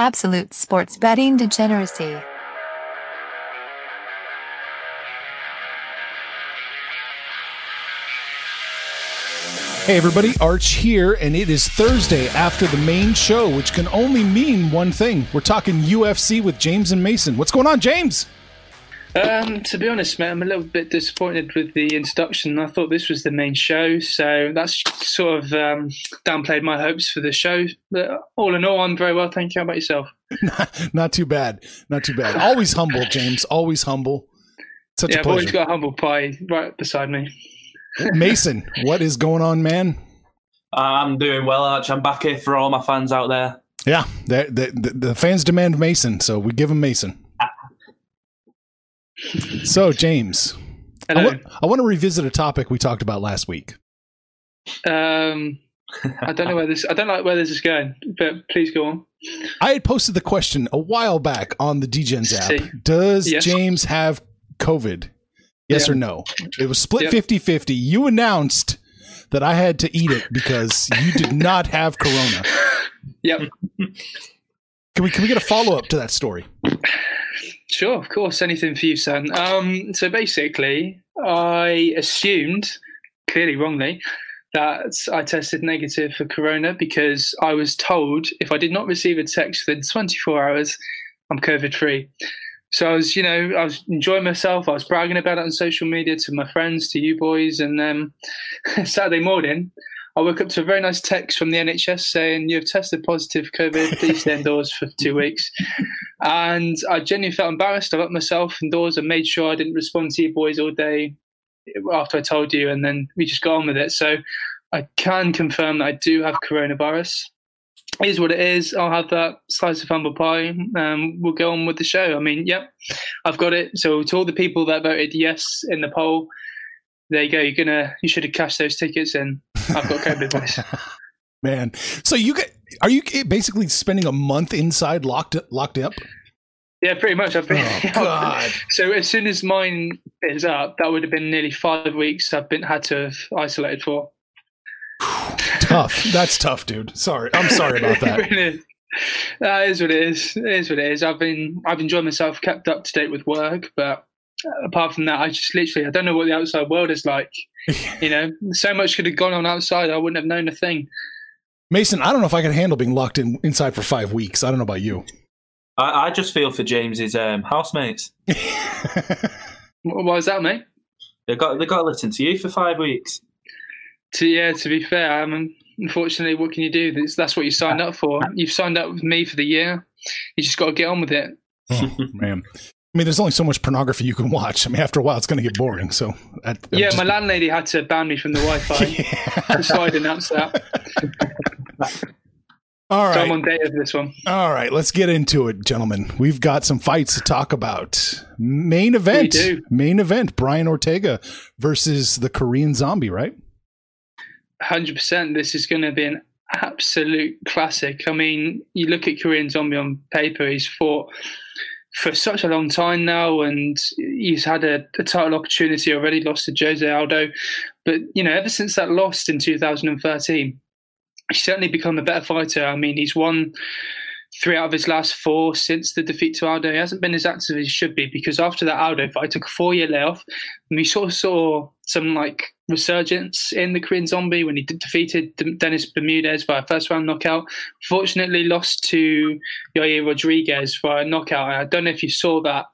Absolute sports betting degeneracy. Hey everybody, Arch here, and it is Thursday after the main show, which can only mean one thing. We're talking UFC with James and Mason. What's going on, James? Um, to be honest, mate, I'm a little bit disappointed with the introduction. I thought this was the main show, so that's sort of um, downplayed my hopes for the show. But all in all, I'm very well. Thank you. How about yourself? not, not too bad. Not too bad. Always humble, James. Always humble. Such yeah, a I've always got a humble pie right beside me. Mason, what is going on, man? I'm doing well, Arch. I'm back here for all my fans out there. Yeah, the, the, the fans demand Mason, so we give him Mason. So, James, I Hello. wa- I want to revisit a topic we talked about last week. Um, I don't know where this. I don't like where this is going, but please go on. I had posted the question a while back on the DGens app. See. Does Yes. James have COVID? Yes Yeah. or no? It was split Yep. 50 50. You announced that I had to eat it because you did not have corona. Yep. Can we can we get a follow up to that story? Sure, of course, anything for you, son. Um, so basically, I assumed, clearly wrongly, that I tested negative for corona because I was told if I did not receive a text within 24 hours, I'm COVID free. So I was, you know, I was enjoying myself. I was bragging about it on social media to my friends, to you boys, and then Saturday morning, I woke up to a very nice text from the NHS saying you have tested positive for COVID. Please stay indoors for two weeks. And I genuinely felt embarrassed. I locked myself indoors and made sure I didn't respond to you boys all day after I told you, and then we just got on with it. So I can confirm that I do have coronavirus. It is what it is. I'll have that slice of humble pie. Um, we'll go on with the show. I mean, yep, I've got it. So to all the people that voted yes in the poll, there you go. You're gonna, you should have cashed those tickets in. I've got COVID. Man. So you get are you basically spending a month inside locked locked up? Yeah, pretty much. I've been. Oh, God. So as soon as mine is up, that would have been nearly five weeks I've been had to have isolated for. tough. That's tough, dude. Sorry. I'm sorry about that. It really is. That is what it is. It is what it is. I've been I've enjoyed myself, kept up to date with work, but apart from that, I just literally I don't know what the outside world is like. You know, so much could have gone on outside. I wouldn't have known a thing. Mason, I don't know if I can handle being locked in inside for five weeks. I don't know about you. I, I just feel for James's um, housemates. Why is that, mate? They got they got to listen to you for five weeks. To yeah, to be fair, um, unfortunately, what can you do? That's, that's what you signed up for. You've signed up with me for the year. You just got to get on with it. Oh, man. I mean, there's only so much pornography you can watch. I mean, after a while, it's going to get boring. So, I, yeah, just- my landlady had to ban me from the Wi-Fi, so I announced that. All So I'm right, on data for this one. all right. Let's get into it, gentlemen. We've got some fights to talk about. Main event, do. main event. Brian Ortega versus the Korean Zombie, right? Hundred percent. This is going to be an absolute classic. I mean, you look at Korean Zombie on paper; he's fought for such a long time now, and he's had a, a title opportunity already. Lost to Jose Aldo, but you know, ever since that loss in 2013, he's certainly become a better fighter. I mean, he's won three out of his last four since the defeat to Aldo. He hasn't been as active as he should be because after that Aldo fight, took a four-year layoff, and we sort of saw some like resurgence in the Korean Zombie when he d- defeated D- Dennis Bermudez via first round knockout. Fortunately, lost to Yair Rodriguez via knockout. And I don't know if you saw that.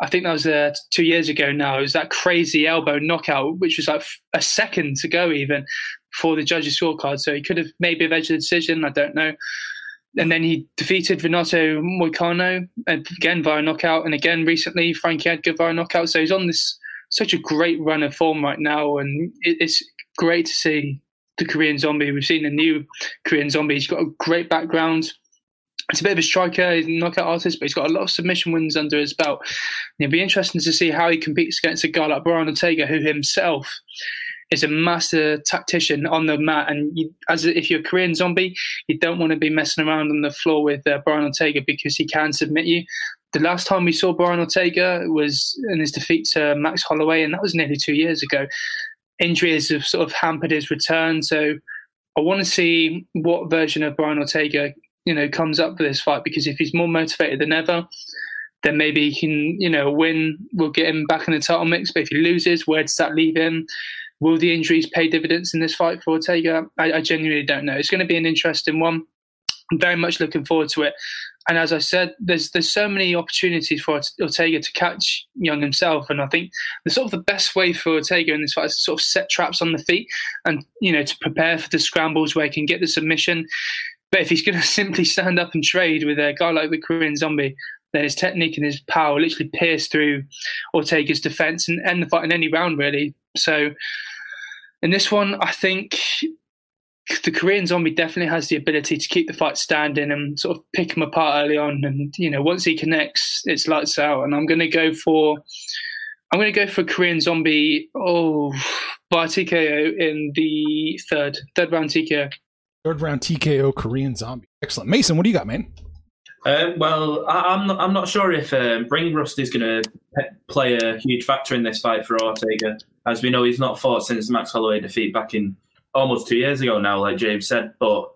I think that was uh, two years ago now. It was that crazy elbow knockout, which was like a second to go even for the judges' scorecard. So he could have maybe have edged the decision. I don't know. And then he defeated Renato Moicano again via knockout, and again recently Frankie Edgar via knockout. So he's on this such a great run of form right now, and it, it's great to see the Korean Zombie. We've seen a new Korean Zombie. He's got a great background. He's a bit of a striker, he's a knockout artist, but he's got a lot of submission wins under his belt. And it'll be interesting to see how he competes against a guy like Brian Ortega, who himself is a master tactician on the mat. And you, as a, if you're a Korean zombie, you don't want to be messing around on the floor with uh, Brian Ortega because he can submit you. The last time we saw Brian Ortega was in his defeat to Max Holloway, and that was nearly two years ago. Injuries have sort of hampered his return, so I want to see what version of Brian Ortega you know comes up for this fight because if he's more motivated than ever, then maybe he can you know win will get him back in the title mix. But if he loses, where does that leave him? Will the injuries pay dividends in this fight for Ortega? I, I genuinely don't know. It's going to be an interesting one. I'm very much looking forward to it. And as I said, there's there's so many opportunities for Ortega to catch Jung himself, and I think the sort of the best way for Ortega in this fight is to sort of set traps on the feet and you know to prepare for the scrambles where he can get the submission. But if he's going to simply stand up and trade with a guy like the Korean Zombie, then his technique and his power literally pierce through Ortega's defense and end the fight in any round really. So in this one, I think the Korean Zombie definitely has the ability to keep the fight standing and sort of pick him apart early on. And you know, once he connects, it's lights out. And I'm going to go for, I'm going to go for Korean Zombie. Oh, by TKO in the third, third round TKO. Third round TKO Korean Zombie. Excellent, Mason. What do you got, man? Uh, well, I, am not, I'm not sure if um, ring rust is going to play a huge factor in this fight for Ortega. As we know, he's not fought since Max Holloway defeat back in almost two years ago now, like James said. But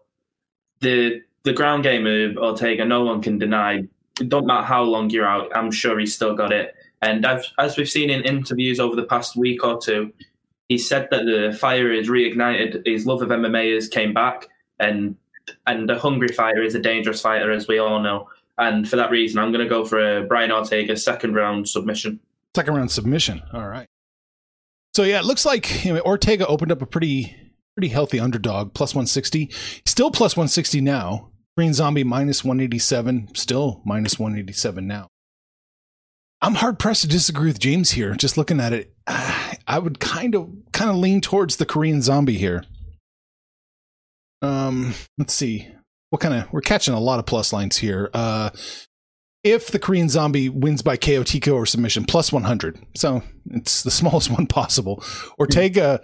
the the ground game of Ortega, no one can deny. Don't matter how long you're out, I'm sure he's still got it. And I've, as we've seen in interviews over the past week or two, he said that the fire is reignited. His love of MMA has came back, and and a hungry fighter is a dangerous fighter, as we all know. And for that reason, I'm going to go for a Brian Ortega second round submission. Second round submission. All right. So yeah, it looks like you know, Ortega opened up a pretty pretty healthy underdog, plus 160. Still plus 160 now. Korean Zombie minus 187, still minus 187 now. I'm hard pressed to disagree with James here. Just looking at it, I would kind of kind of lean towards the Korean Zombie here. Um, let's see. What kind of we're catching a lot of plus lines here. Uh if the Korean zombie wins by KO, TKO, or submission, plus 100. So it's the smallest one possible. Ortega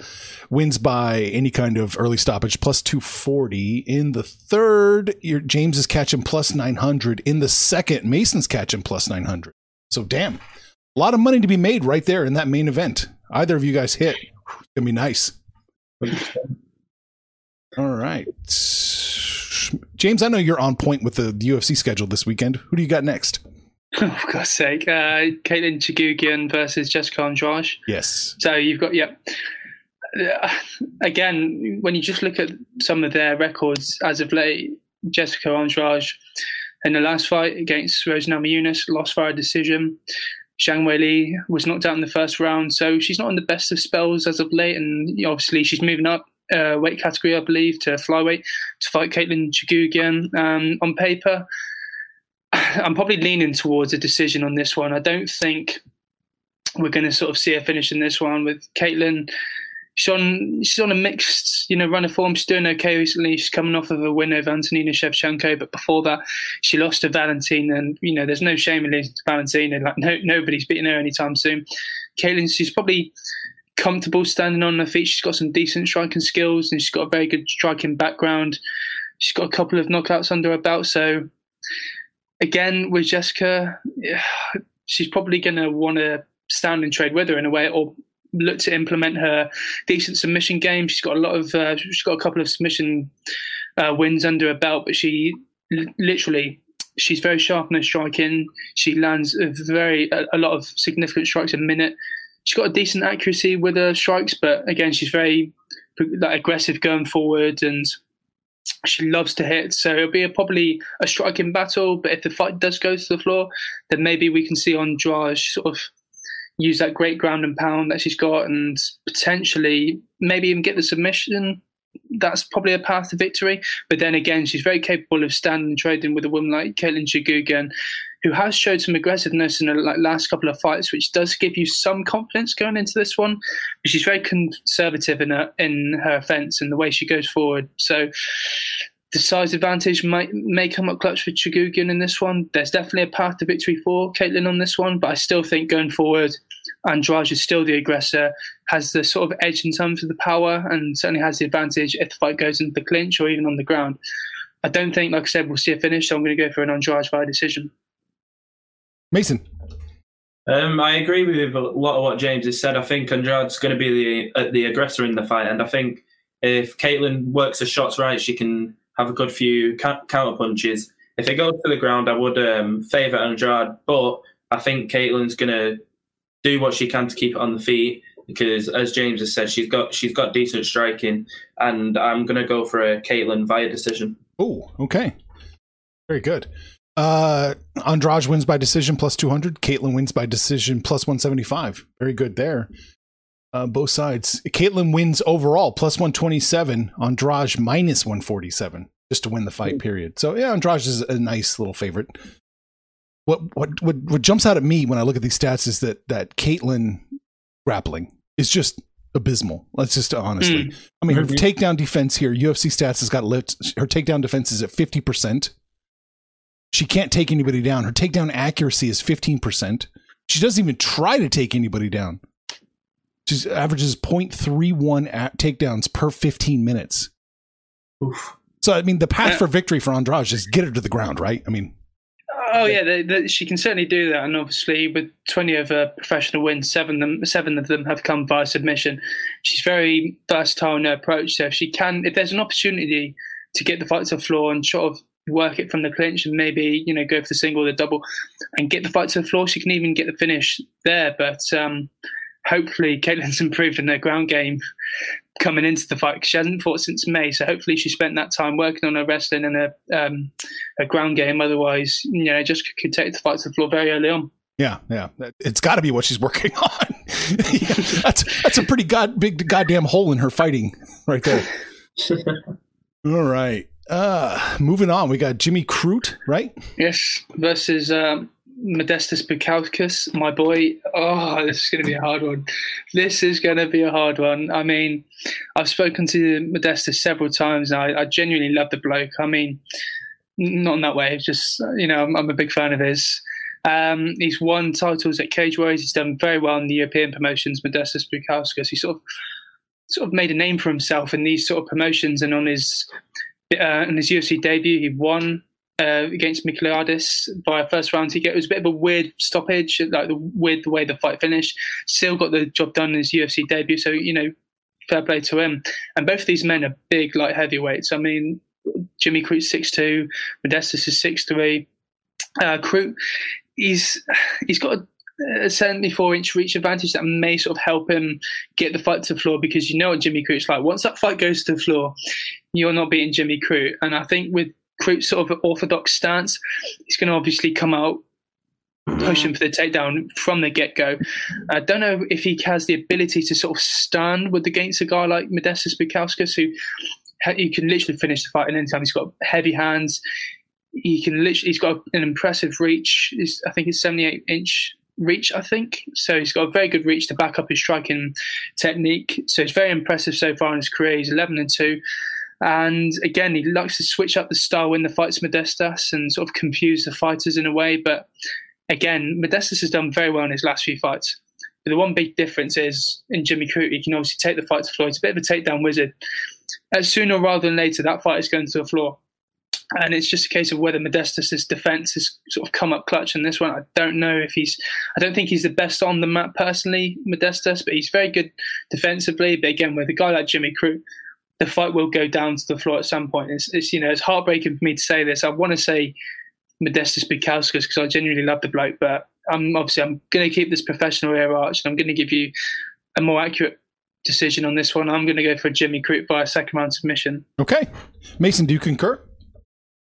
wins by any kind of early stoppage, plus 240. In the third, your James is catching plus 900. In the second, Mason's catching plus 900. So damn, a lot of money to be made right there in that main event. Either of you guys hit, it's gonna be nice. All right. James, I know you're on point with the UFC schedule this weekend. Who do you got next? Oh, for God's sake. Uh, Katlyn Chookagian versus Jessica Andrade. Yes. So you've got, yeah. Uh, again, when you just look at some of their records as of late, Jessica Andrade in the last fight against Rose Namajunas lost via decision. Zhang Weili was knocked out in the first round, so she's not in the best of spells as of late, and obviously she's moving up uh, weight category, I believe, to flyweight to fight Katlyn Chookagian. Um, on paper, I'm probably leaning towards a decision on this one. I don't think we're going to sort of see a finish in this one with Katlyn. She's on she's on a mixed, you know, run of form. She's doing okay recently. She's coming off of a win over Antonina Shevchenko, but before that, she lost to Valentina. And you know, there's no shame in losing to Valentina. Like no, nobody's beating her anytime soon. Katlyn, she's probably comfortable standing on her feet. She's got some decent striking skills and she's got a very good striking background. She's got a couple of knockouts under her belt. So, again, with Jessica, she's probably going to want to stand and trade with her in a way or look to implement her decent submission game. She's got a lot of, uh, she's got a couple of submission uh, wins under her belt, but she literally she's very sharp in her striking. She lands a very a, a, lot of significant strikes a minute she's got a decent accuracy with her strikes, but again, she's very like, aggressive going forward and she loves to hit. So it'll be a, probably a striking battle. But if the fight does go to the floor, then maybe we can see Andrade sort of use that great ground and pound that she's got and potentially maybe even get the submission. That's probably a path to victory. But then again, she's very capable of standing and trading with a woman like Katlyn Chookagian, who has showed some aggressiveness in the last couple of fights, which does give you some confidence going into this one. But she's very conservative in her in her offence and the way she goes forward. So the size advantage might may come up clutch for Chookagian in this one. There's definitely a path to victory for Katlyn on this one, but I still think going forward, Andrade is still the aggressor, has the sort of edge in terms of the power, and certainly has the advantage if the fight goes into the clinch or even on the ground. I don't think, like I said, we'll see a finish, so I'm going to go for an Andrade by decision. Mason. Um, I agree with a lot of what James has said. I think Andrade's going to be the uh, the aggressor in the fight, and I think if Katlyn works her shots right, she can have a good few counter punches. If it goes to the ground, I would um, favour Andrade, but I think Katlyn's going to do what she can to keep it on the feet because, as James has said, she's got she's got decent striking, and I'm going to go for a Katlyn via decision. Oh, okay, very good. Uh, Andrade wins by decision plus 200. Katlyn wins by decision plus 175. Very good there. Uh, both sides. Katlyn wins overall plus 127. Andrade minus 147 just to win the fight. Period. So yeah, Andrade is a nice little favorite. What what what what jumps out at me when I look at these stats is that that Katlyn grappling is just abysmal. Let's just honestly. Mm. I mean, her mm-hmm. takedown defense here, UFC stats has got lift. Her takedown defense is at fifty percent. She can't take anybody down. Her takedown accuracy is 15%. She doesn't even try to take anybody down. She averages 0.31 takedowns per 15 minutes. Oof. So, I mean, the path yeah. for victory for Andrade is get her to the ground, right? I mean, Oh yeah, they, they, she can certainly do that, and obviously with twenty of her professional wins, seven them seven of them have come via submission. She's very versatile in her approach. So if she can, if there's an opportunity to get the fight to the floor and sort of work it from the clinch and maybe you know go for the single or the double and get the fight to the floor. She can even get the finish there. But um, hopefully, Katlyn's improved in her ground game coming into the fight because she hasn't fought since May. So hopefully, she spent that time working on her wrestling and her, um, her ground game. Otherwise, you know, just could take the fight to the floor very early on. Yeah, yeah, it's got to be what she's working on. yeah, that's that's a pretty god big goddamn hole in her fighting right there. All right. Uh, moving on, we got Jimmy Crute, right? Yes, versus um, Modestas Bukauskas, my boy. Oh, this is going to be a hard one. This is going to be a hard one. I mean, I've spoken to Modestas several times, and I, I genuinely love the bloke. I mean, not in that way. Just you know, I'm, I'm a big fan of his. Um, he's won titles at Cage Warriors. He's done very well in the European promotions. Modestas Bukauskas. He sort of sort of made a name for himself in these sort of promotions and on his uh, in his UFC debut, he won uh, against Michailidis via first round ticket. It was a bit of a weird stoppage, like the weird the way the fight finished. Still got the job done in his UFC debut, so you know, fair play to him. And both these men are big light heavyweights. I mean, Jimmy Crute's six two, Modestas is six three. Uh, Crute, he's he's got a a 74 inch reach advantage that may sort of help him get the fight to the floor because you know what Jimmy Crute's like. Once that fight goes to the floor, you're not beating Jimmy Crute. And I think with Crute's sort of orthodox stance, he's going to obviously come out pushing for the takedown from the get go. I don't know if he has the ability to sort of stand with against a guy like Modestas Bukauskas, who he can literally finish the fight at any time. He's got heavy hands. He can literally. He's got an impressive reach. He's, I think it's 78 inch reach, I think. So he's got a very good reach to back up his striking technique. So it's very impressive so far in his career. He's 11 and 2. And again, he likes to switch up the style when the fights Modestas and sort of confuse the fighters in a way. But again, Modestas has done very well in his last few fights. But the one big difference is in Jimmy Crute, he can obviously take the fight to the floor. He's a bit of a takedown wizard. As sooner rather than later, that fight is going to the floor. And it's just a case of whether Modestas's defense has sort of come up clutch in this one. I don't know if he's, I don't think he's the best on the map personally, Modestas, but he's very good defensively. But again, with a guy like Jimmy Crute, the fight will go down to the floor at some point. It's, it's you know, it's heartbreaking for me to say this. I want to say Modestas Bukauskas because I genuinely love the bloke, but I'm obviously I'm going to keep this professional air arch and I'm going to give you a more accurate decision on this one. I'm going to go for Jimmy Crute by a second round submission. Okay, Mason, do you concur?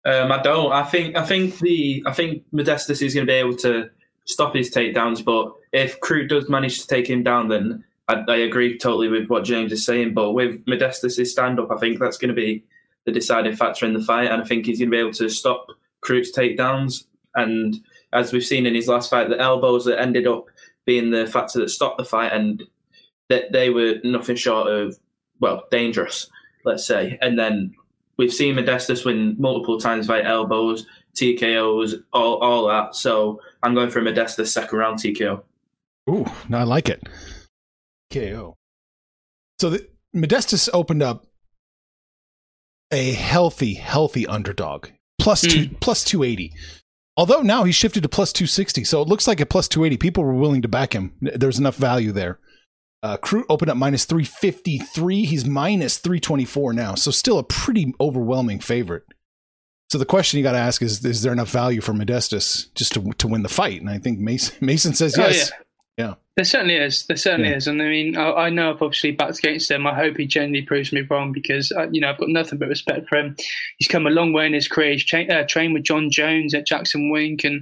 Um, I don't. I think I think the I think Modestas is going to be able to stop his takedowns, but if Crute does manage to take him down, then I, I agree totally with what James is saying. But with Modestas' stand up, I think that's going to be the deciding factor in the fight, and I think he's going to be able to stop Crute's takedowns. And as we've seen in his last fight, the elbows that ended up being the factor that stopped the fight, and that they were nothing short of well dangerous, let's say. And then we've seen Modestas win multiple times via elbows, TKOs, all, all that. So I'm going for Modestas second round TKO. Ooh, no, I like it. KO. So the, Modestas opened up a healthy, healthy underdog. Plus two, mm. plus 280. Although now he's shifted to plus 260. So it looks like at plus 280, people were willing to back him. There's enough value there. Uh, Crute opened up minus 353. He's minus 324 now. So still a pretty overwhelming favorite. So the question you got to ask is: Is there enough value for Modestas just to to win the fight? And I think Mason Mason says Oh, yes. yeah. Yeah. There certainly is. There certainly Yeah. is. And I mean, I, I know I've obviously backed against him. I hope he genuinely proves me wrong because, uh, you know, I've got nothing but respect for him. He's come a long way in his career. He's cha- uh, trained with Jon Jones at Jackson Wink. And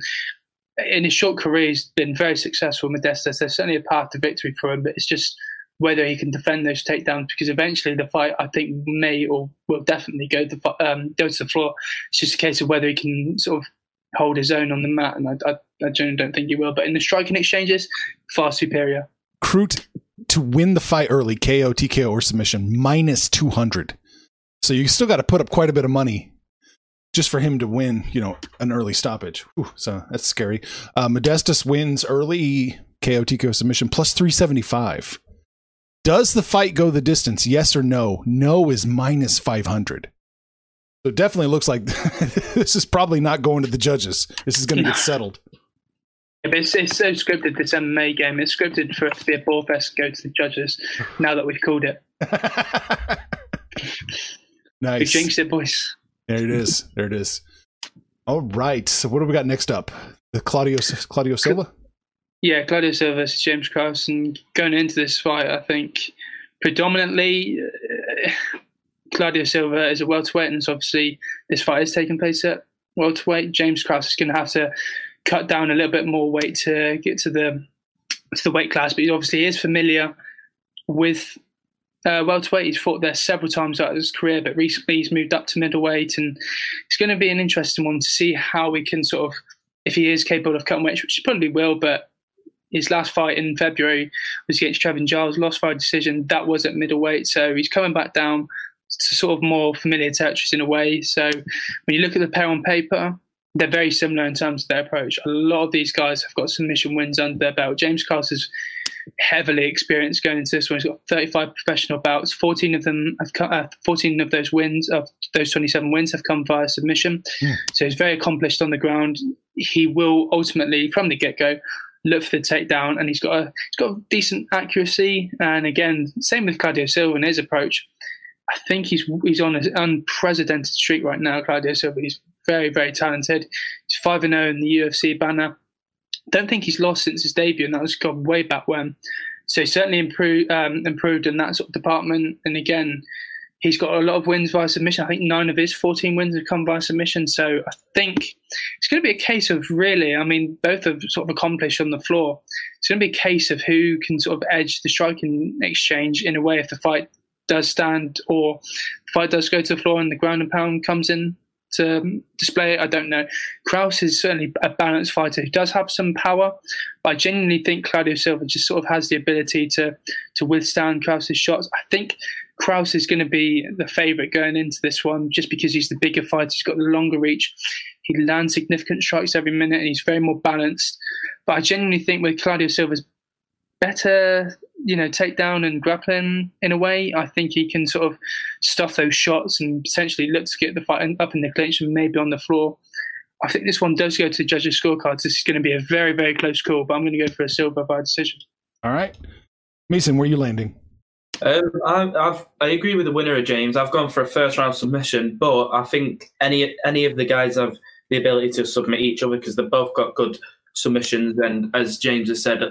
in his short career, he's been very successful with Modestas. There's certainly a path to victory for him, but it's just whether he can defend those takedowns because eventually the fight, I think, may or will definitely go to, um, go to the floor. It's just a case of whether he can sort of hold his own on the mat. And I, I, I generally don't think he will. But in the striking exchanges, far superior. Crute to win the fight early, KO, TKO, or submission, minus 200. So you still got to put up quite a bit of money just for him to win, you know, an early stoppage. Whew, so that's scary. Uh, Modestas wins early, KO, TKO, submission, plus 375. Does the fight go the distance? Yes or no? No is minus 500. So it definitely looks like this is probably not going to the judges. This is going to get settled. Yeah, but it's, it's so scripted, this MMA game. It's scripted for it to be a ball fest go to the judges now that we've called it. nice. We jinxed it, boys. There it is. There it is. All right. So what do we got next up? The Claudio Claudio Silva. Yeah, Claudio Silva versus James. And going into this fight, I think predominantly uh, Claudio Silva is a welterweight, and so obviously this fight is taking place at welterweight. James Krause is going to have to cut down a little bit more weight to get to the to the weight class, but he obviously is familiar with uh, welterweight. He's fought there several times out of his career, but recently he's moved up to middleweight, and it's going to be an interesting one to see how we can sort of, if he is capable of cutting weight, which he probably will, but his last fight in February was against Trevin Giles, lost by decision. That was at middleweight, so he's coming back down to sort of more familiar territories in a way. So when you look at the pair on paper, they're very similar in terms of their approach. A lot of these guys have got submission wins under their belt. James Carter is heavily experienced going into this one. He's got 35 professional bouts. 14 of them have come, uh, 14 of those wins of those 27 wins have come via submission. Yeah. So he's very accomplished on the ground. He will ultimately, from the get go, look for the takedown, and he's got a he's got decent accuracy. And again, same with Claudio Silva and his approach. I think he's he's on an unprecedented streak right now. Claudio Silva. He's very very talented. He's five and zero in the UFC banner. Don't think he's lost since his debut, and that was gone way back when. So certainly improved um, improved in that sort of department. And again, he's got a lot of wins via submission. I think nine of his 14 wins have come via submission. So I think it's going to be a case of really, I mean, both have sort of accomplished on the floor. It's going to be a case of who can sort of edge the striking exchange in a way if the fight does stand or the fight does go to the floor and the ground and pound comes in to um, display it. I don't know. Krause is certainly a balanced fighter who does have some power, but I genuinely think Claudio Silva just sort of has the ability to to withstand Krause's shots. I think Krause is going to be the favourite going into this one just because he's the bigger fighter. He's got the longer reach. He lands significant strikes every minute and he's very more balanced. But I genuinely think with Claudio Silva's better, you know, takedown and grappling in a way, I think he can sort of stuff those shots and potentially look to get the fight up in the clinch and maybe on the floor. I think this one does go to the judges' scorecards. This is going to be a very, very close call, but I'm going to go for a Silva by decision. All right. Mason, where are you landing? Um, I, I've, I agree with the winner of James. I've gone for a first round submission, but I think any any of the guys have the ability to submit each other because they've both got good submissions. And as James has said,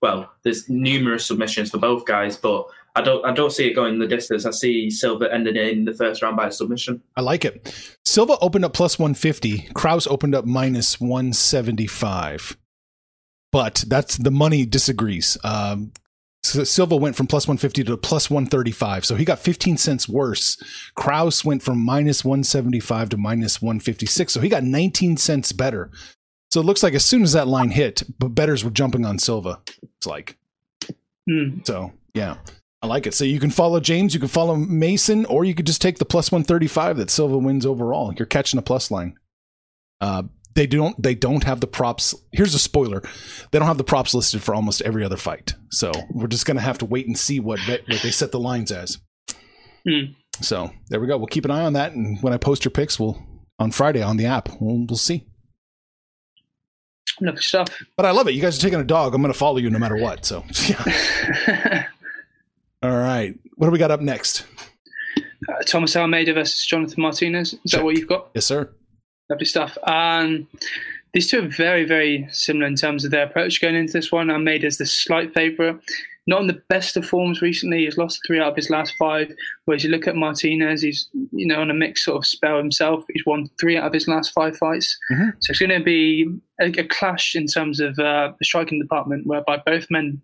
well, there's numerous submissions for both guys, but I don't I don't see it going the distance. I see Silva ending in the first round by submission. I like it. Silva opened up plus 150. Krause opened up minus 175. But that's the money disagrees. Um, so Silva went from plus 150 to plus 135. So he got 15 cents worse. Krause went from minus 175 to minus 156. So he got 19 cents better. So it looks like as soon as that line hit, but betters were jumping on Silva. It's like, Hmm. so yeah, I like it. So you can follow James, you can follow Mason, or you could just take the plus 135 that Silva wins overall. You're catching a plus line. Uh, they don't they don't have the props. Here's a spoiler: they don't have the props listed for almost every other fight. So we're just gonna have to wait and see what what they set the lines as. Hmm. So there we go. We'll keep an eye on that, and when I post your picks, we'll on Friday on the app. We'll, we'll see. Lovely stuff. But I love it. You guys are taking a dog. I'm going to follow you no matter what. So yeah. All right. What do we got up next? Uh, Thomas Almeida versus Jonathan Martinez. Is Check. that what you've got? Yes, sir. Lovely stuff. Um, these two are very, very similar in terms of their approach going into this one. Almeida's the slight favourite. Not in the best of forms recently. He's lost three out of his last five. Whereas you look at Martinez, he's you know on a mixed sort of spell himself. He's won three out of his last five fights. Mhm. So it's going to be a, a clash in terms of uh, the striking department, whereby both men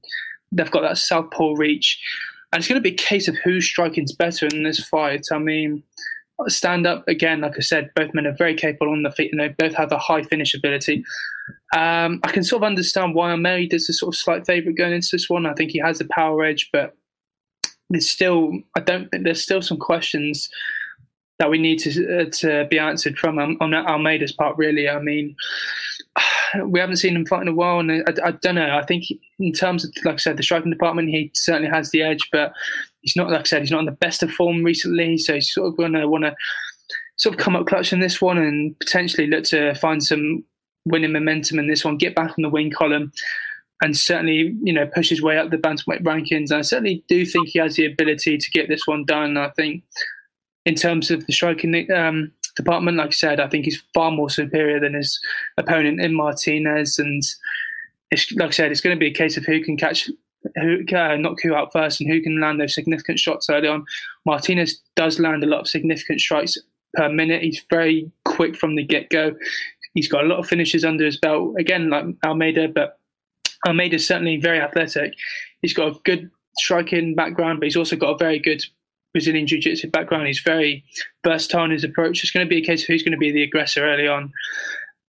they've got that southpaw reach, and it's going to be a case of who's striking's better in this fight. I mean, stand up again, like I said, both men are very capable on the feet, and they both have a high finish ability. Um, I can sort of understand why Almeida's the sort of slight favourite going into this one. I think he has the power edge, but there's still I don't think there's still some questions that we need to uh, to be answered from um, on Almeida's part. Really, I mean, we haven't seen him fight in a while, and I, I don't know. I think in terms of like I said, the striking department, he certainly has the edge, but he's not like I said, he's not in the best of form recently, so he's sort of going to want to sort of come up clutch in this one and potentially look to find some winning momentum in this one, get back on the win column, and certainly you know push his way up the bantamweight rankings. I certainly do think he has the ability to get this one done. I think in terms of the striking um, department, like I said, I think he's far more superior than his opponent in Martinez, and like I said, it's going to be a case of who can catch. Who uh, knock who out first and who can land those significant shots early on. Martinez does land a lot of significant strikes per minute. He's very quick from the get go. He's got a lot of finishes under his belt. Again, like Almeida, but Almeida's certainly very athletic. He's got a good striking background, but he's also got a very good Brazilian Jiu Jitsu background. He's very versatile in his approach. It's going to be a case of who's going to be the aggressor early on.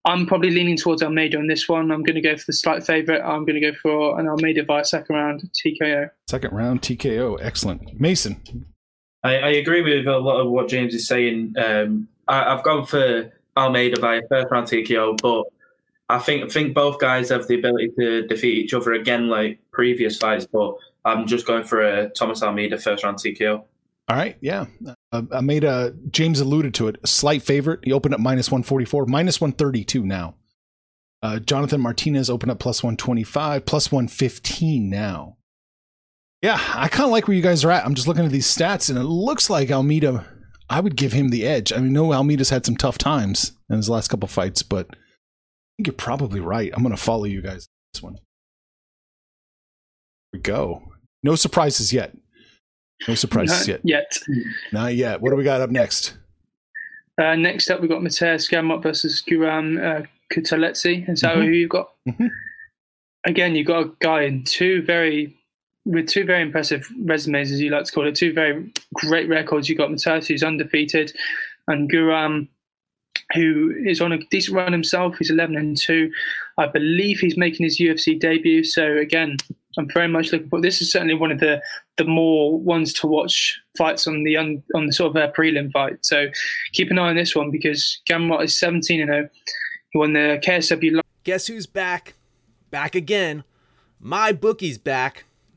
I'm probably leaning towards Almeida on this one. I'm going to go for the slight favourite. I'm going to go for an Almeida via second round TKO. Second round TKO. Excellent. Mason. I, I agree with a lot of what James is saying. Um, I, I've gone for Almeida by a first round TKO, but I think think both guys have the ability to defeat each other again, like previous fights. But I'm just going for a Thomas Almeida first round TKO. All right. Yeah. Uh, I made a, James alluded to it, a slight favorite. He opened up minus 144, minus 132 now. Uh, Jonathan Martinez opened up plus 125, plus 115 now. Yeah, I kind of like where you guys are at. I'm just looking at these stats, and it looks like Almeida, I would give him the edge. I mean, no, Almeida's had some tough times in his last couple fights, but I think you're probably right. I'm going to follow you guys this one. Here we go. No surprises yet. No surprises Not yet. yet. Not yet. What do we got up next? Uh, next up, we've got Mateusz Gamrot versus Guram uh, Kutateladze. Is that Mhm. who you've got? Mhm. Again, you've got a guy in two very, with two very impressive resumes, as you like to call it, two very great records. You've got Mateusz, who's undefeated, and Guram, who is on a decent run himself. He's 11 and 2. I believe he's making his UFC debut. So, again, I'm very much looking for this. Is certainly one of the the more ones to watch fights on the un, on the sort of uh, prelim fight. So keep an eye on this one because Gamrot is 17 and 0. He won the KSW. Guess who's back? Back again. My bookie's back.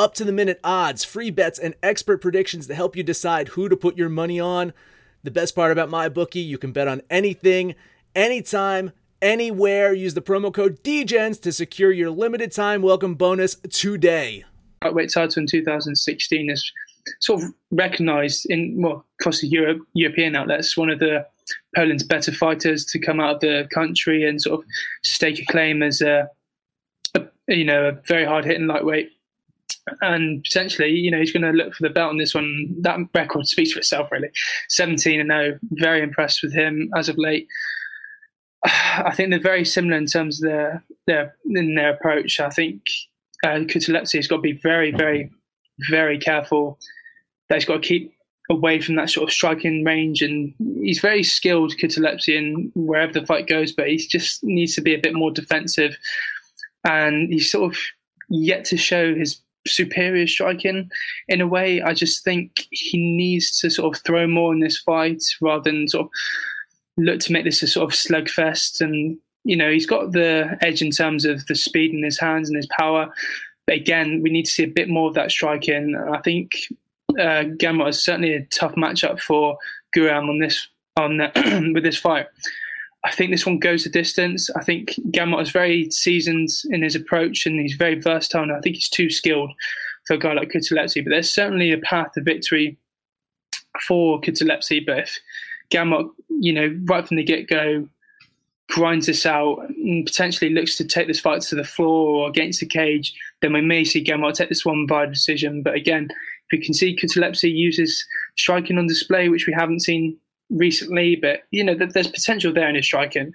Up to the minute odds, free bets, and expert predictions to help you decide who to put your money on. The best part about my bookie, you can bet on anything, anytime, anywhere. Use the promo code DEGENS to secure your limited time welcome bonus today. lightweight title in 2016 is sort of recognised in well across the Europe, European outlets one of the Poland's better fighters to come out of the country and sort of stake a claim as a, a you know a very hard hitting lightweight. And potentially, you know, he's going to look for the belt on this one. That record speaks for itself, really. 17 and 0. Very impressed with him as of late. I think they're very similar in terms of their their in their approach. I think uh, Kutateladze has got to be very, very, very careful. That he's got to keep away from that sort of striking range, and he's very skilled, Kutateladze, in wherever the fight goes. But he just needs to be a bit more defensive, and he's sort of yet to show his superior striking in a way. I just think he needs to sort of throw more in this fight rather than sort of look to make this a sort of slugfest. And you know, he's got the edge in terms of the speed in his hands and his power. But again, we need to see a bit more of that striking. I think uh, is certainly a tough matchup for Guram on this on with this fight. I think this one goes the distance. I think Gamrot is very seasoned in his approach and he's very versatile. And I think he's too skilled for a guy like Kutateladze. But there's certainly a path to victory for Kutateladze. But if Gamrot, you know, right from the get go, grinds this out and potentially looks to take this fight to the floor or against the cage, then we may see Gamrot take this one by decision. But again, if we can see Kutateladze uses striking on display, which we haven't seen recently, but you know, there's potential there in his striking.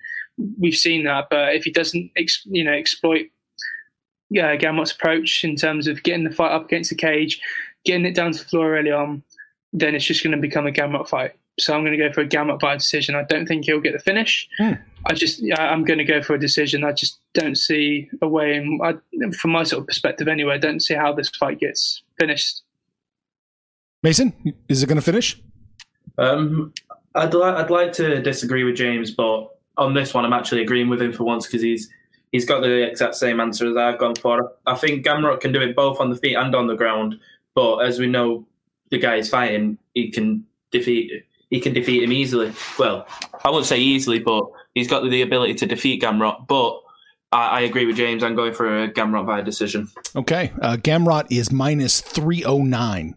We've seen that, but if he doesn't, you know, exploit yeah, Gamrot's approach in terms of getting the fight up against the cage, getting it down to the floor early on, then it's just going to become a Gamrot fight. So I'm going to go for a Gamrot by decision. I don't think he'll get the finish. Hmm. I just, I'm going to go for a decision. I just don't see a way, in, I, from my sort of perspective anyway, I don't see how this fight gets finished. Mason, is it going to finish? Um, I'd like I'd like to disagree with James, but on this one, I'm actually agreeing with him for once because he's he's got the exact same answer as I've gone for. I think Gamrot can do it both on the feet and on the ground, but as we know, the guy is fighting, he can defeat he can defeat him easily. Well, I won't say easily, but he's got the ability to defeat Gamrot. But I, I agree with James. I'm going for a Gamrot via decision. Okay, uh, Gamrot is minus three oh nine,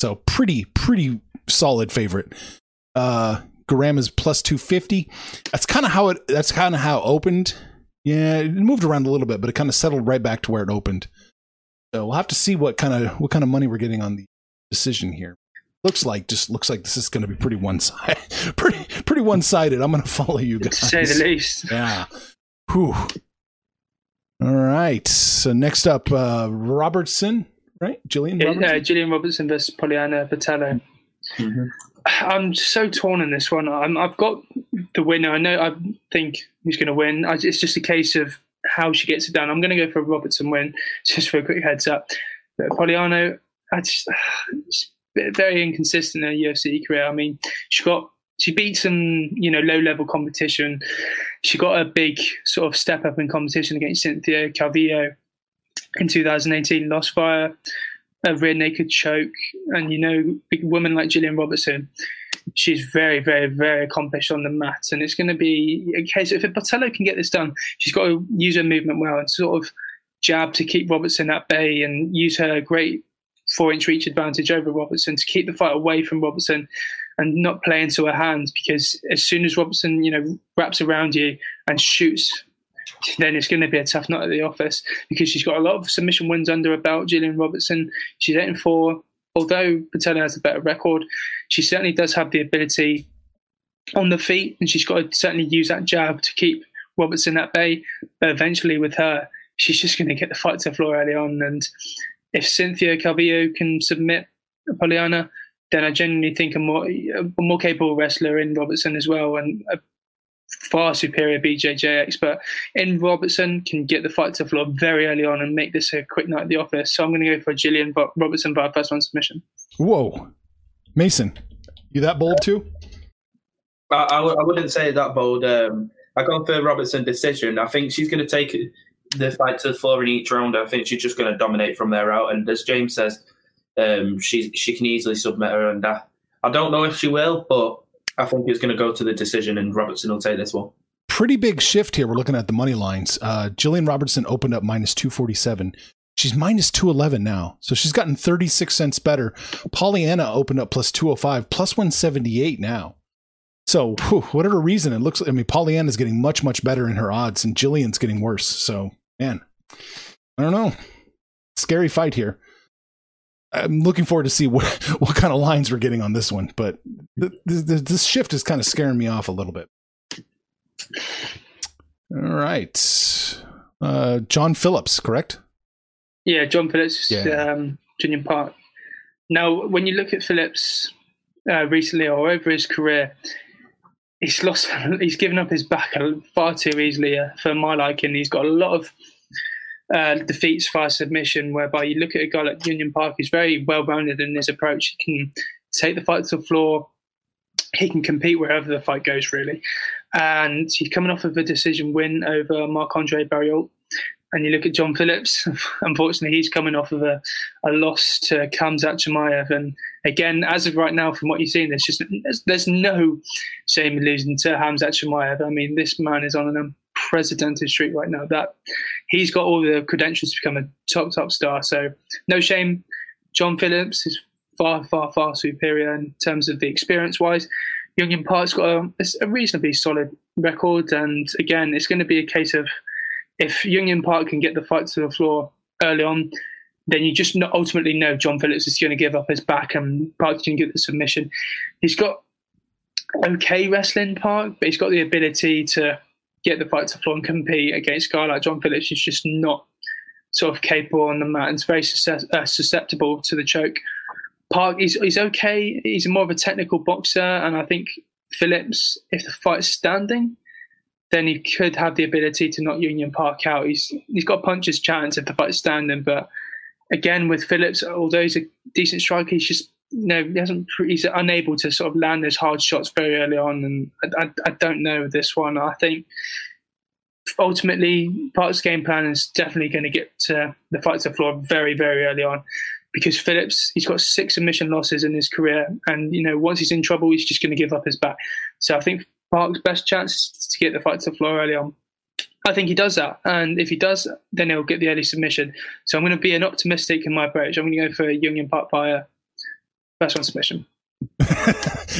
so pretty pretty solid favorite. Uh, Guram is plus two fifty. That's kind of how it. That's kind of how it opened. Yeah, it moved around a little bit, but it kind of settled right back to where it opened. So we'll have to see what kind of what kind of money we're getting on the decision here. Looks like just looks like this is going to be pretty one side, pretty pretty one sided. I'm going to follow you guys. To say the least. Yeah. Whew. All right. So next up, uh, Robertson, right? Gillian Yeah, Robertson. uh, Gillian Robertson versus Poliana Botelho. Mm-hmm. I'm so torn in this one. I'm, I've got the winner. I know. I think who's going to win. I, it's just a case of how she gets it done. I'm going to go for a Robertson win, just for a quick heads up. But Poliana, I just, very inconsistent in her UFC career. I mean, she got she beat some you know low level competition. She got a big sort of step up in competition against Cynthia Calvillo in 2018. Lost via a rear naked choke, and you know, big woman like Gillian Robertson, she's very, very, very accomplished on the mat, and it's going to be a case if Botelho can get this done, she's got to use her movement well and sort of jab to keep Robertson at bay and use her great four-inch reach advantage over Robertson to keep the fight away from Robertson and not play into her hands. Because as soon as Robertson, you know, wraps around you and shoots then it's going to be a tough night at the office because she's got a lot of submission wins under her belt. Gillian Robertson, she's eight and four. Although Botelho has a better record, she certainly does have the ability on the feet, and she's got to certainly use that jab to keep Robertson at bay. But eventually, with her, she's just going to get the fight to the floor early on. And if Cynthia Calvillo can submit Poliana, then I genuinely think a more a more capable wrestler in Robertson as well, and a far superior BJJ expert in Robertson can get the fight to the floor very early on and make this a quick night at the office. So I'm going to go for Gillian Robertson via first one submission. Whoa, Mason, you that bold too? I, I, w- I wouldn't say that bold. Um, I go for Robertson decision. I think she's going to take the fight to the floor in each round. I think she's just going to dominate from there out. And as James says, um, she she can easily submit her. And I, I don't know if she will, but I think it's going to go to the decision, and Robertson will take this one. Pretty big shift here. We're looking at the money lines. Uh, Gillian Robertson opened up minus 247. She's minus 211 now. So she's gotten 36 cents better. Poliana opened up plus 205, plus 178 now. So, whew, whatever reason, it looks I mean, Poliana's getting much, much better in her odds, and Gillian's getting worse. So, man, I don't know. Scary fight here. I'm looking forward to see what what kind of lines we're getting on this one, but th- th- th- this shift is kind of scaring me off a little bit. All right, uh, John Phillips, correct? Yeah, John Phillips, Yeah. um, Jun Yong Park. Now, when you look at Phillips uh, recently or over his career, he's lost. He's given up his back far too easily uh, for my liking. He's got a lot of uh, defeats via submission, whereby you look at a guy like Jun Yong Park, he's very well rounded in his approach. He can take the fight to the floor. He can compete wherever the fight goes, really. And he's coming off of a decision win over Marc Andre Barriault. And you look at John Phillips, unfortunately, he's coming off of a, a loss to Hamzat Chimaev. And again, as of right now, from what you've seen, there's just there's, there's no shame in losing to Hamzat Chimaev. I mean, this man is on an unprecedented streak right now. That he's got all the credentials to become a top top star. So no shame. John Phillips is far far far superior in terms of the experience wise. Young Park's got a, a reasonably solid record, and again, it's going to be a case of if Young Park can get the fight to the floor early on, then you just ultimately know John Phillips is going to give up his back and Park can get the submission. He's got okay wrestling, Park, but he's got the ability to get the fight to floor and compete against a guy like John Phillips who's just not sort of capable on the mat and is very uh, susceptible to the choke. Park, he's, he's okay. He's more of a technical boxer, and I think Phillips, if the fight's standing, then he could have the ability to knock Jun Yong Park out. He's he's got punches chance if the fight's standing, but again with Phillips, although he's a decent striker, he's just you know he hasn't he's unable to sort of land those hard shots very early on, and I, I, I don't know this one. I think ultimately Park's game plan is definitely going to get to the fight to the floor very very early on. Because Phillips, he's got six submission losses in his career, and you know once he's in trouble, he's just going to give up his back. So I think Park's best chance is to get the fight to the floor early on. I think he does that, and if he does, then he'll get the early submission. So I'm going to be an optimistic in my approach. I'm going to go for Young Park via first one submission.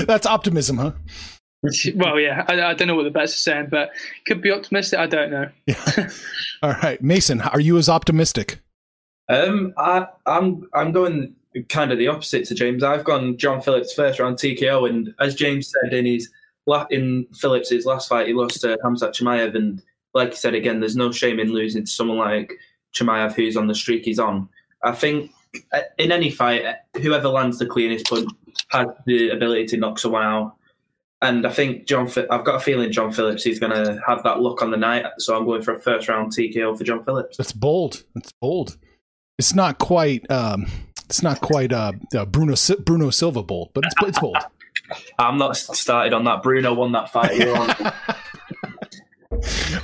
That's optimism, huh? well, yeah, I, I, don't know what the bets are saying, but could be optimistic. I don't know. Yeah. All right, Mason, are you as optimistic? Um, I, I'm I'm going kind of the opposite to James. I've gone John Phillips first round TKO, and as James said in his in Phillips's last fight, he lost to Hamzat Chimaev, and like he said again, there's no shame in losing to someone like Chimaev who's on the streak he's on. I think in any fight, whoever lands the cleanest punch has the ability to knock someone out. And I think John, I've got a feeling John Phillips is going to have that look on the night. So I'm going for a first round TKO for John Phillips. That's bold. That's bold. It's not quite. Um, it's not quite uh, uh, Bruno Bruno Silva bold, but it's it's bold. I'm not started on that. Bruno won that fight.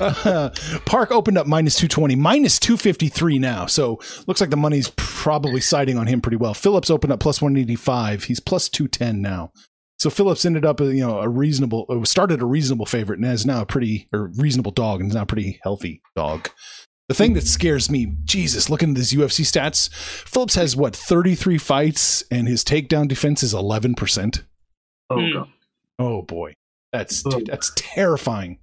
uh, Park opened up minus 220, minus 253 now. So looks like the money's probably siding on him pretty well. Phillips opened up plus 185. He's plus 210 now. So Phillips ended up, you know, a reasonable, uh, started a reasonable favorite and is now a pretty, or reasonable dog and is now a pretty healthy dog. The thing that scares me, Jesus, looking at his UFC stats, Phillips has what, 33 fights and his takedown defense is 11%. Oh, Hmm. God. Oh boy. That's, dude, that's terrifying.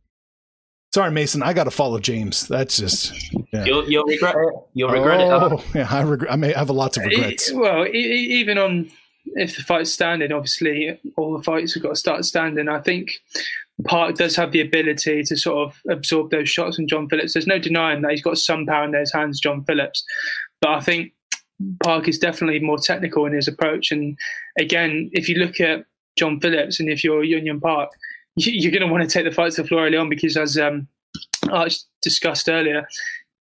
Sorry, Mason. I got to follow James. That's just. Yeah. You'll, you'll regret it. You'll regret oh, it. Yeah, I regret. I may have a lots of regrets. Well, even on if the fight's standing, obviously all the fights have got to start standing. I think Park does have the ability to sort of absorb those shots from John Phillips. There's no denying that he's got some power in those hands, John Phillips. But I think Park is definitely more technical in his approach. And again, if you look at John Phillips and if you're Jun Yong Park, you're going to want to take the fight to the floor early on because, as um, Arch discussed earlier,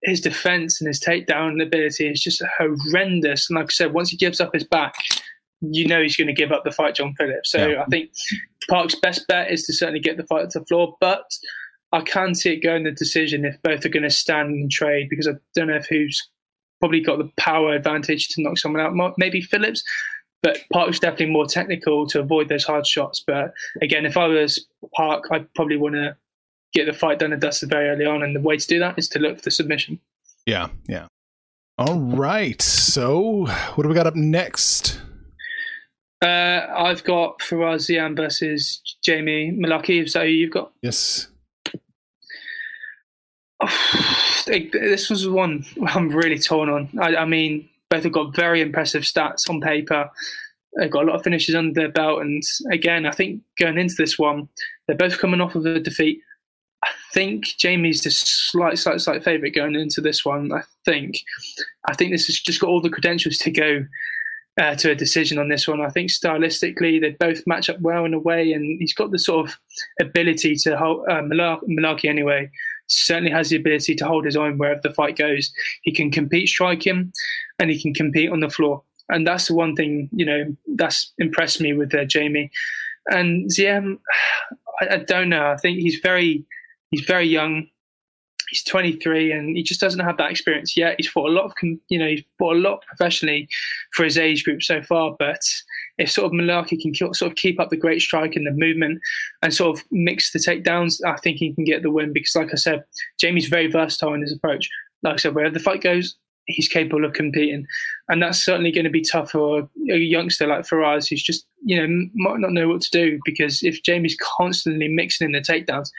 his defense and his takedown ability is just horrendous. And like I said, once he gives up his back, you know he's going to give up the fight, John Phillips. So Yeah. I think Park's best bet is to certainly get the fight to the floor, but I can see it going the decision if both are going to stand and trade because I don't know if who's probably got the power advantage to knock someone out. Maybe Phillips, but Park Park's definitely more technical to avoid those hard shots. But again, if I was Park, I'd probably want to get the fight done and dusted very early on, and the way to do that is to look for the submission. Yeah, yeah. All right. So, what do we got up next? Uh, I've got Fares Ziam versus Jamie Mullarkey. So you've got Yes. this was one I'm really torn on. I, I mean, both have got very impressive stats on paper. They've got a lot of finishes under their belt, and again, I think going into this one, they're both coming off of a defeat. I think Jamie's the slight, slight, slight favourite going into this one. I think, I think this has just got all the credentials to go uh, to a decision on this one. I think stylistically they both match up well in a way, and he's got the sort of ability to hold uh, Mullarkey anyway. Certainly has the ability to hold his own wherever the fight goes. He can compete striking, and he can compete on the floor, and that's the one thing you know that's impressed me with uh, Jamie. And Ziam, I, I don't know. I think he's very he's very young he's 23 and he just doesn't have that experience yet. He's fought a lot of, you know, he's fought a lot professionally for his age group so far. But if sort of Mullarkey can sort of keep up the great strike and the movement and sort of mix the takedowns, I think he can get the win because, like I said, Jamie's very versatile in his approach. Like I said, wherever the fight goes, he's capable of competing. And that's certainly going to be tough for a youngster like Fares, who's just, you know, might not know what to do because if Jamie's constantly mixing in the takedowns,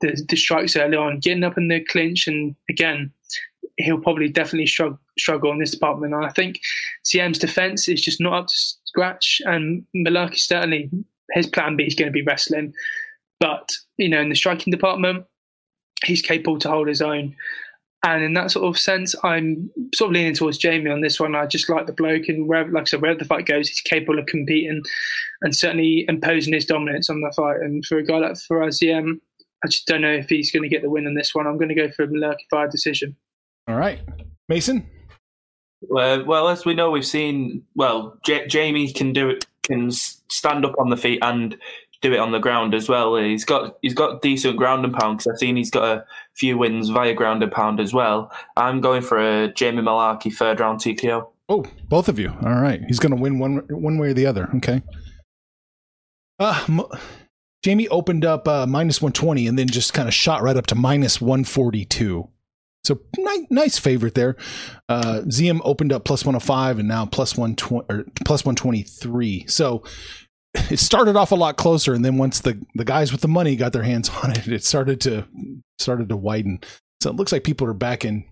the, the strikes early on, getting up in the clinch, and again, he'll probably definitely struggle, struggle in this department. And I think CM's defense is just not up to scratch, and Mullarkey certainly his plan B is going to be wrestling, but you know, in the striking department, he's capable to hold his own. And in that sort of sense, I'm sort of leaning towards Jamie on this one. I just like the bloke, and wherever, like I said, wherever the fight goes, he's capable of competing and certainly imposing his dominance on the fight. And for a guy like Fares Ziam, I just don't know if he's going to get the win on this one. I'm going to go for a Mullarkey fire decision. All right, Mason. Uh, well, as we know, we've seen. Well, J- Jamie can do it. Can stand up on the feet and do it on the ground as well. He's got he's got decent ground and pound because I've seen he's got a few wins via ground and pound as well. I'm going for a Jamie Mullarkey third round TKO. Oh, both of you. All right, he's going to win one one way or the other. Okay. Uh, Jamie opened up uh, minus 120 and then just kind of shot right up to minus 142. So nice, nice favorite there. Uh, Ziam opened up plus 105 and now plus 120 or plus 123. So it started off a lot closer, and then once the the guys with the money got their hands on it, it started to started to widen. So it looks like people are back in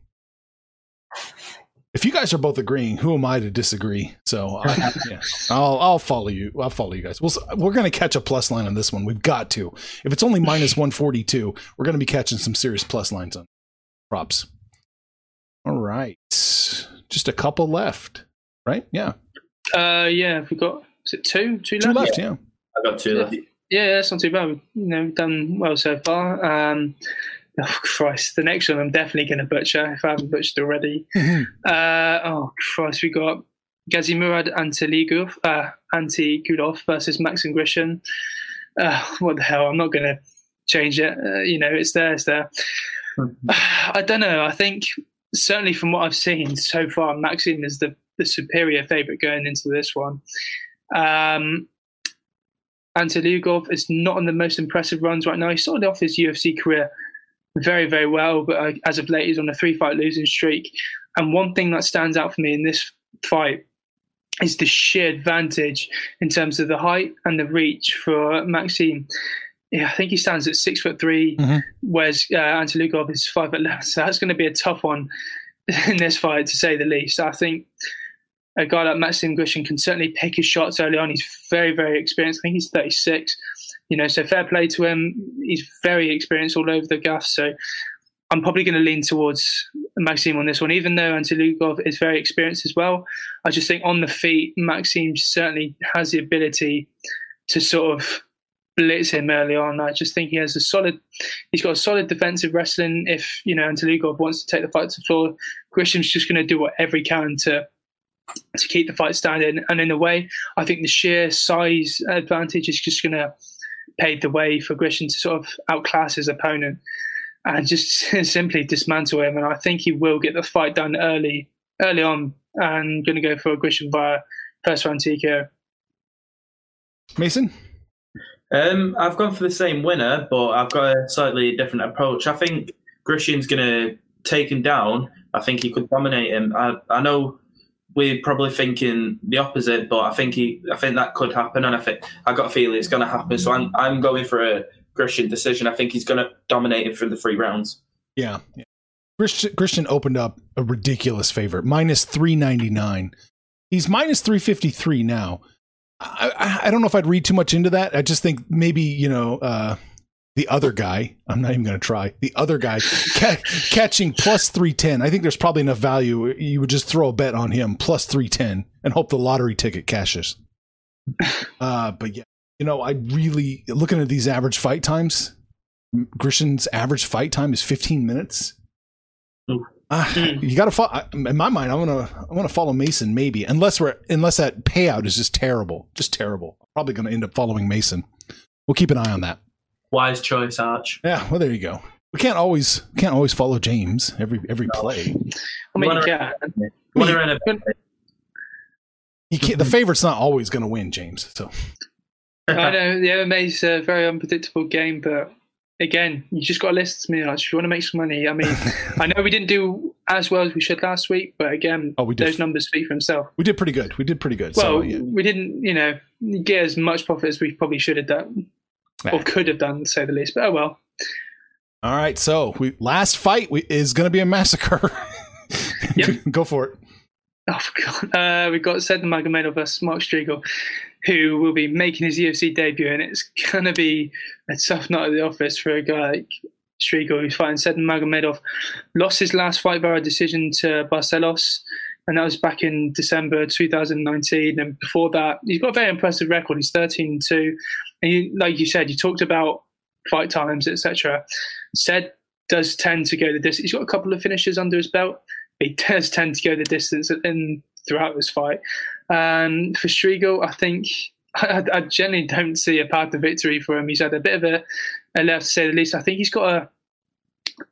if you guys are both agreeing, who am I to disagree? So I, yeah, I'll I'll follow you. I'll follow you guys. We'll, we're going to catch a plus line on this one. We've got to. If it's only minus one forty two, we're going to be catching some serious plus lines on props. All right, just a couple left, right? Yeah. Uh, yeah. We got is it two? Two left. Two left. Yeah. I got two left. Yeah, that's not too bad. You know, we've done well so far. Um, oh Christ, the next one I'm definitely going to butcher if I haven't butchered already. Uh, oh Christ, we got Gadzhimurad Antigulov, uh, Antigulov versus Maxim Grishin. Uh, what the hell? I'm not going to change it. Uh, you know, it's there, it's there. Mm-hmm. I don't know. I think certainly from what I've seen so far, Maxim is the, the superior favourite going into this one. Um, Antigulov is not on the most impressive runs right now. He started off his UFC career very, very well. But uh, as of late, he's on a three fight losing streak. And one thing that stands out for me in this fight is the sheer advantage in terms of the height and the reach for Maxime. Yeah, I think he stands at six foot 3 mm-hmm. whereas uh, Antigulov is five foot less. So that's going to be a tough one in this fight, to say the least. I think a guy like Maxim Grishin can certainly pick his shots early on. He's very, very experienced. I think he's 36 you know, so fair play to him. He's very experienced all over the gaff. So I'm probably going to lean towards Maxime on this one, even though Antigulov is very experienced as well. I just think on the feet, Maxim certainly has the ability to sort of blitz him early on. I just think he has a solid, he's got a solid defensive wrestling. If, you know, Antigulov wants to take the fight to the floor, Grishin's just going to do whatever he can to to keep the fight standing. And in a way, I think the sheer size advantage is just going to pave the way for Grishin to sort of outclass his opponent and just simply dismantle him. And I think he will get the fight done early, early on. And going to go for a Grishin via first round TKO. Mason. Um, I've gone for the same winner, but I've got a slightly different approach. I think Grishin's going to take him down. I think he could dominate him. I, I know we're probably thinking the opposite, but I think he, I think that could happen, and I think I got a feeling it's going to happen. So I'm, I'm going for a Grishin decision. I think he's going to dominate him through the three rounds. Yeah, yeah. Grishin, Grishin opened up a ridiculous favorite, minus 399. He's minus 353 now. I, I, I don't know if I'd read too much into that. I just think maybe, you know, uh, the other guy, I'm not even going to try, the other guy ca- catching plus 310. I think there's probably enough value. You would just throw a bet on him plus 310 and hope the lottery ticket cashes. Uh, but yeah, you know, I really, looking at these average fight times, Grishin's average fight time is 15 minutes. Uh. You got to follow. In my mind, I want to. I want to follow Mason, maybe, unless we're unless that payout is just terrible, just terrible. Probably going to end up following Mason. We'll keep an eye on that. Wise choice, Arch. Yeah, well, there you go. We can't always can't always follow James every every play. I mean, Wanna- yeah. Wanna run You can't, the favorite's not always going to win, James. So I know the MMA is a very unpredictable game, but again, you just got to listen to me. Arch. If you want to make some money, I mean, I know we didn't do as well as we should last week, but again, Oh, we did. those numbers speak for themselves. we did pretty good. We did pretty good. Well, so, yeah. we didn't, you know, get as much profit as we probably should have done, or could have done, to say the least. But oh well. All right, so we last fight we, is going to be a massacre. Yep. Go for it. Oh, God. Uh, we've got Said Nurmagomedov versus Mark Striegel, who will be making his UFC debut, and it's going to be a tough night at the office for a guy like Striegel, who's fighting Said Nurmagomedov. Lost his last fight by a decision to Barcelos, and that was back in December 2019. And before that, he's got a very impressive record. He's 13 2. And you, like you said, you talked about fight times, etc. Said does tend to go the distance. He's got a couple of finishes under his belt he does tend to go the distance in throughout this fight. Um, for Striegel, I think I, I generally don't see a path to victory for him. He's had a bit of a, a left to say the least. I think he's got a.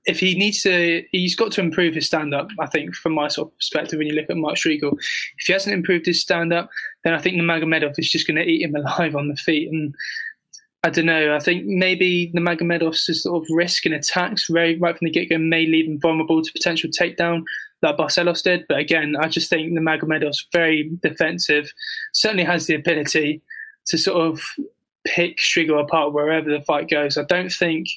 If he needs to, he's got to improve his stand up. I think, from my sort of perspective, when you look at Mark Striegel, if he hasn't improved his stand up, then I think Nurmagomedov is just going to eat him alive on the feet. And I don't know. I think maybe the Magomedov's sort of risk and attacks right, right from the get go may leave him vulnerable to potential takedown like Barcelos did. But again, I just think the Magomedov's very defensive, certainly has the ability to sort of pick Striegel apart wherever the fight goes. I don't think.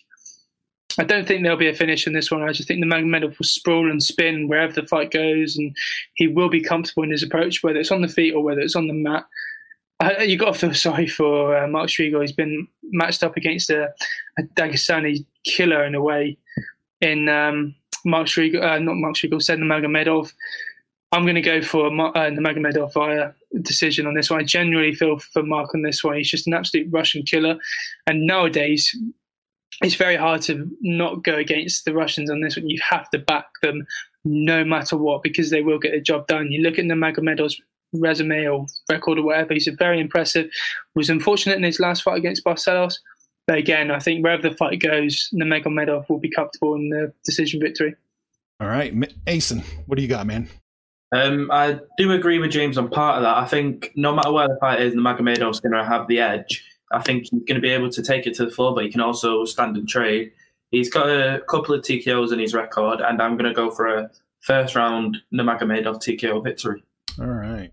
I don't think there'll be a finish in this one. I just think the Magomedov will sprawl and spin wherever the fight goes, and he will be comfortable in his approach, whether it's on the feet or whether it's on the mat. I, you got to feel sorry for uh, Mark Striegel. He's been matched up against a, a Dagestani killer in a way. In um, Mark Striegel, uh, not Mark Striegel, said Nurmagomedov. I'm going to go for uh, Nurmagomedov via decision on this one. I genuinely feel for Mark on this one. He's just an absolute Russian killer, and nowadays it's very hard to not go against the Russians on this one. You have to back them no matter what because they will get the job done. You look at Nurmagomedov's resume or record or whatever. He's a very impressive. Was unfortunate in his last fight against Barcelos. But again, I think wherever the fight goes, Nurmagomedov will be comfortable in the decision victory. All right, M- Asen, what do you got, man? Um, I do agree with James on part of that. I think no matter where the fight is, Nurmagomedov's going to have the edge. I think he's going to be able to take it to the floor, but he can also stand and trade. He's got a couple of TKOs in his record, and I'm going to go for a first round Nurmagomedov TKO victory. All right.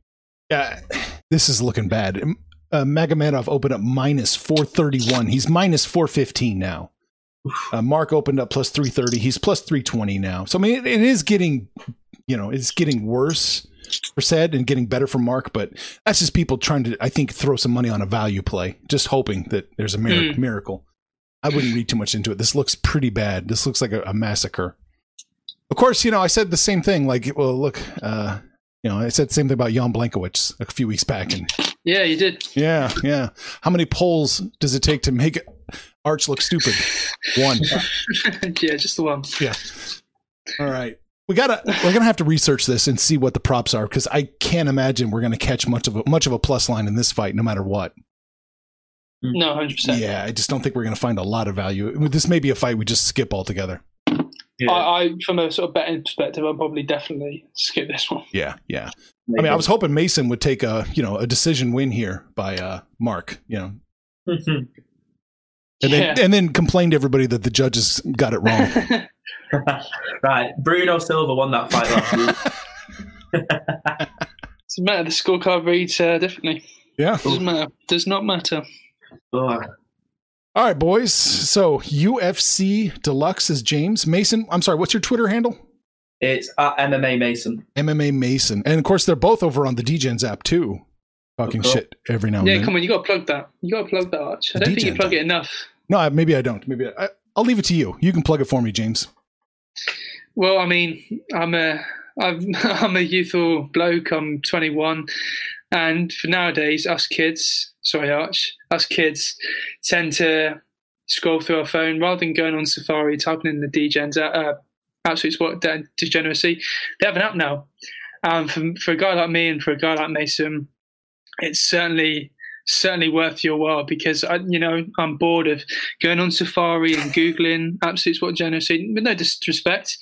Yeah, this is looking bad. Uh, Magomedov opened up minus 431. He's minus 415 now. Uh, Mark opened up plus 330. He's plus 320 now. So, I mean, it, it is getting, you know, it's getting worse said and getting better from Mark, but that's just people trying to, I think, throw some money on a value play, just hoping that there's a mir- Mm. miracle. I wouldn't read too much into it. This looks pretty bad. This looks like a, a massacre. Of course, you know, I said the same thing. Like, well, look, uh, you know, I said the same thing about Jan Blachowicz a few weeks back, and Yeah, you did. yeah, yeah. How many polls does it take to make Arch look stupid? One. yeah, just the one. Yeah. All right. We gotta. We're gonna have to research this and see what the props are because I can't imagine we're gonna catch much of a much of a plus line in this fight, no matter what. No, hundred percent. Yeah, I just don't think we're gonna find a lot of value. This may be a fight we just skip altogether. Yeah. I, I, from a sort of betting perspective, I'll probably definitely skip this one. Yeah, yeah. I mean, I was hoping Mason would take a you know a decision win here by uh Mark. You know, and then and then complain to everybody that the judges got it wrong. right, Bruno Silva won that fight last week. Doesn't matter. The scorecard reads uh, differently. yeah. Doesn't matter. Does not matter. Oh, All right, boys. So UFC Deluxe is James Mason. I'm sorry. What's your Twitter handle? It's at MMA Mason. MMA Mason, and of course they're both over on the DEGENS app too. Talking Cool. shit every now and Yeah, then. Yeah, come on, you got to plug that. You got to plug that, Arch. I don't think you plug it enough. No, maybe I don't. Maybe I, I'll leave it to you. You can plug it for me, James. Well, I mean, I'm a I'm a youthful bloke. I'm 21, and for nowadays, us kids, sorry, Arch, us kids tend to scroll through our phone rather than going on Safari, typing in the DEGENS, uh, uh, absolute sport de- degeneracy. They have an app now. Um, for, for a guy like me and for a guy like Mason, it's certainly certainly worth your while because I, you know I'm bored of going on Safari and googling absolute sport degeneracy. With no disrespect,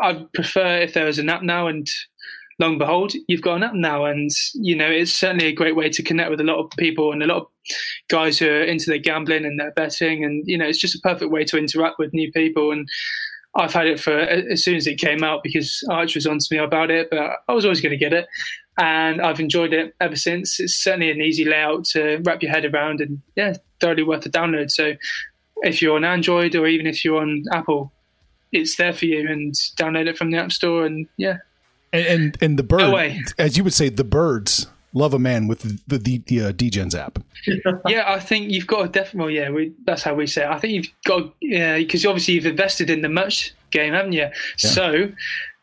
I'd prefer if there was an app now, and long and behold, you've got an app now, and you know it's certainly a great way to connect with a lot of people and a lot of guys who are into their gambling and their betting, and you know it's just a perfect way to interact with new people. And I've had it for as soon as it came out because Arch was on to me about it, but I was always going to get it, and I've enjoyed it ever since. It's certainly an easy layout to wrap your head around, and yeah, thoroughly worth the download. So if you're on Android or even if you're on Apple, it's there for you and download it from the App Store. And yeah, And and, and the bird, No as you would say, the birds love a man with the the, the uh, DEGENS app. yeah, I think you've got to definitely. Well, yeah, we, that's how we say it. I think you've got yeah, because obviously you've invested in the merch game, haven't you? So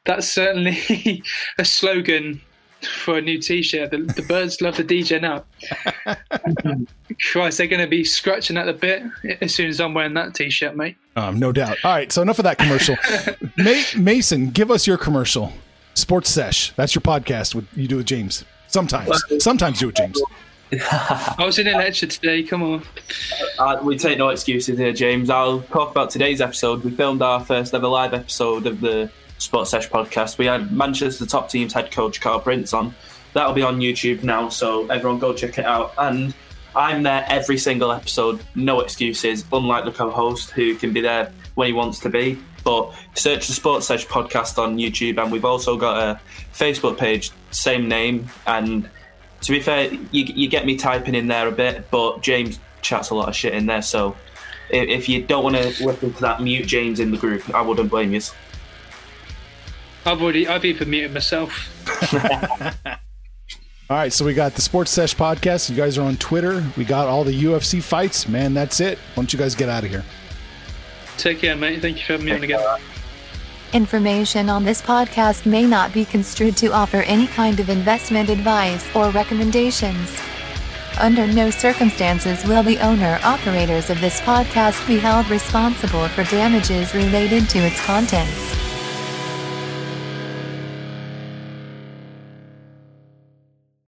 that's certainly a slogan for a new T-shirt. The, the birds love the DJ now. Christ, they're going to be scratching at the bit as soon as I'm wearing that T-shirt, mate. Um, no doubt. All right, so enough of that commercial. Ma- Mason, give us your commercial. Sports Sesh. That's your podcast. With you do with James. Sometimes, sometimes do it, James. I was in a lecture today. Come on. Uh, we take no excuses here, James. I'll talk about today's episode. We filmed our first ever live episode of the Sports Sesh podcast. We had Manchester top teams head coach Carl Prince on. That'll be on YouTube now, so everyone go check it out. And I'm there every single episode, no excuses, unlike the co host who can be there when he wants to be. But search the Sports Sesh podcast on YouTube, and we've also got a Facebook page, same name. And to be fair, you, you get me typing in there a bit, but James chats a lot of shit in there. So if, if you don't want to listen to that, mute James in the group. I wouldn't blame you. I've already, I've even muted myself. All right, so we got the Sports Sesh podcast. You guys are on Twitter. We got all the UFC fights. Man, that's it. Why don't you guys get out of here? Take care, mate. Thank you for having me on again. Information on this podcast may not be construed to offer any kind of investment advice or recommendations. Under no circumstances will the owner operators of this podcast be held responsible for damages related to its contents.